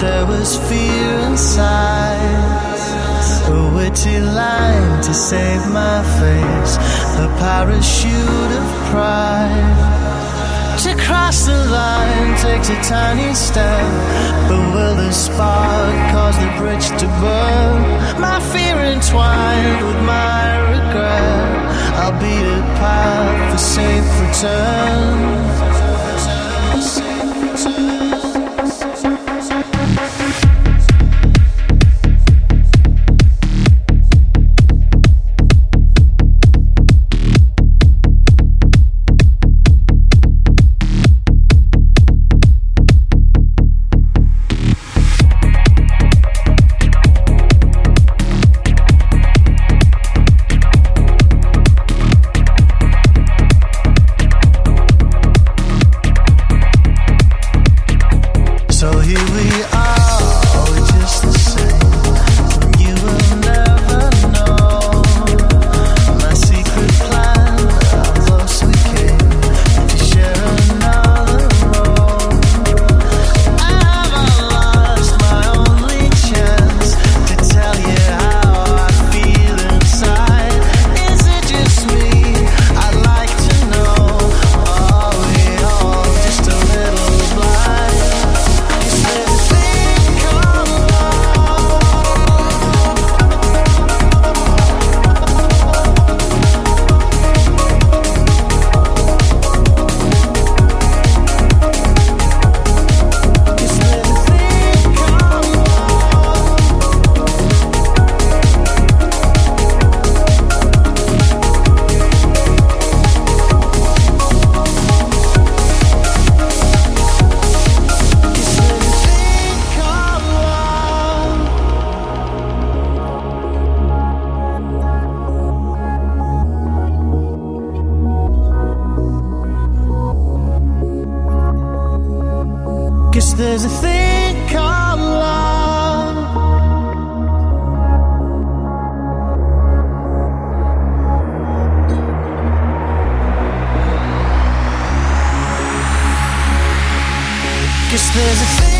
there was fear inside. A witty line to save my face, the parachute of pride. To cross the line takes a tiny step, but will the spark cause the bridge to burn? My fear entwined with my regret, I'll be a path for safe return. There's a thing called love. Guess there's a thing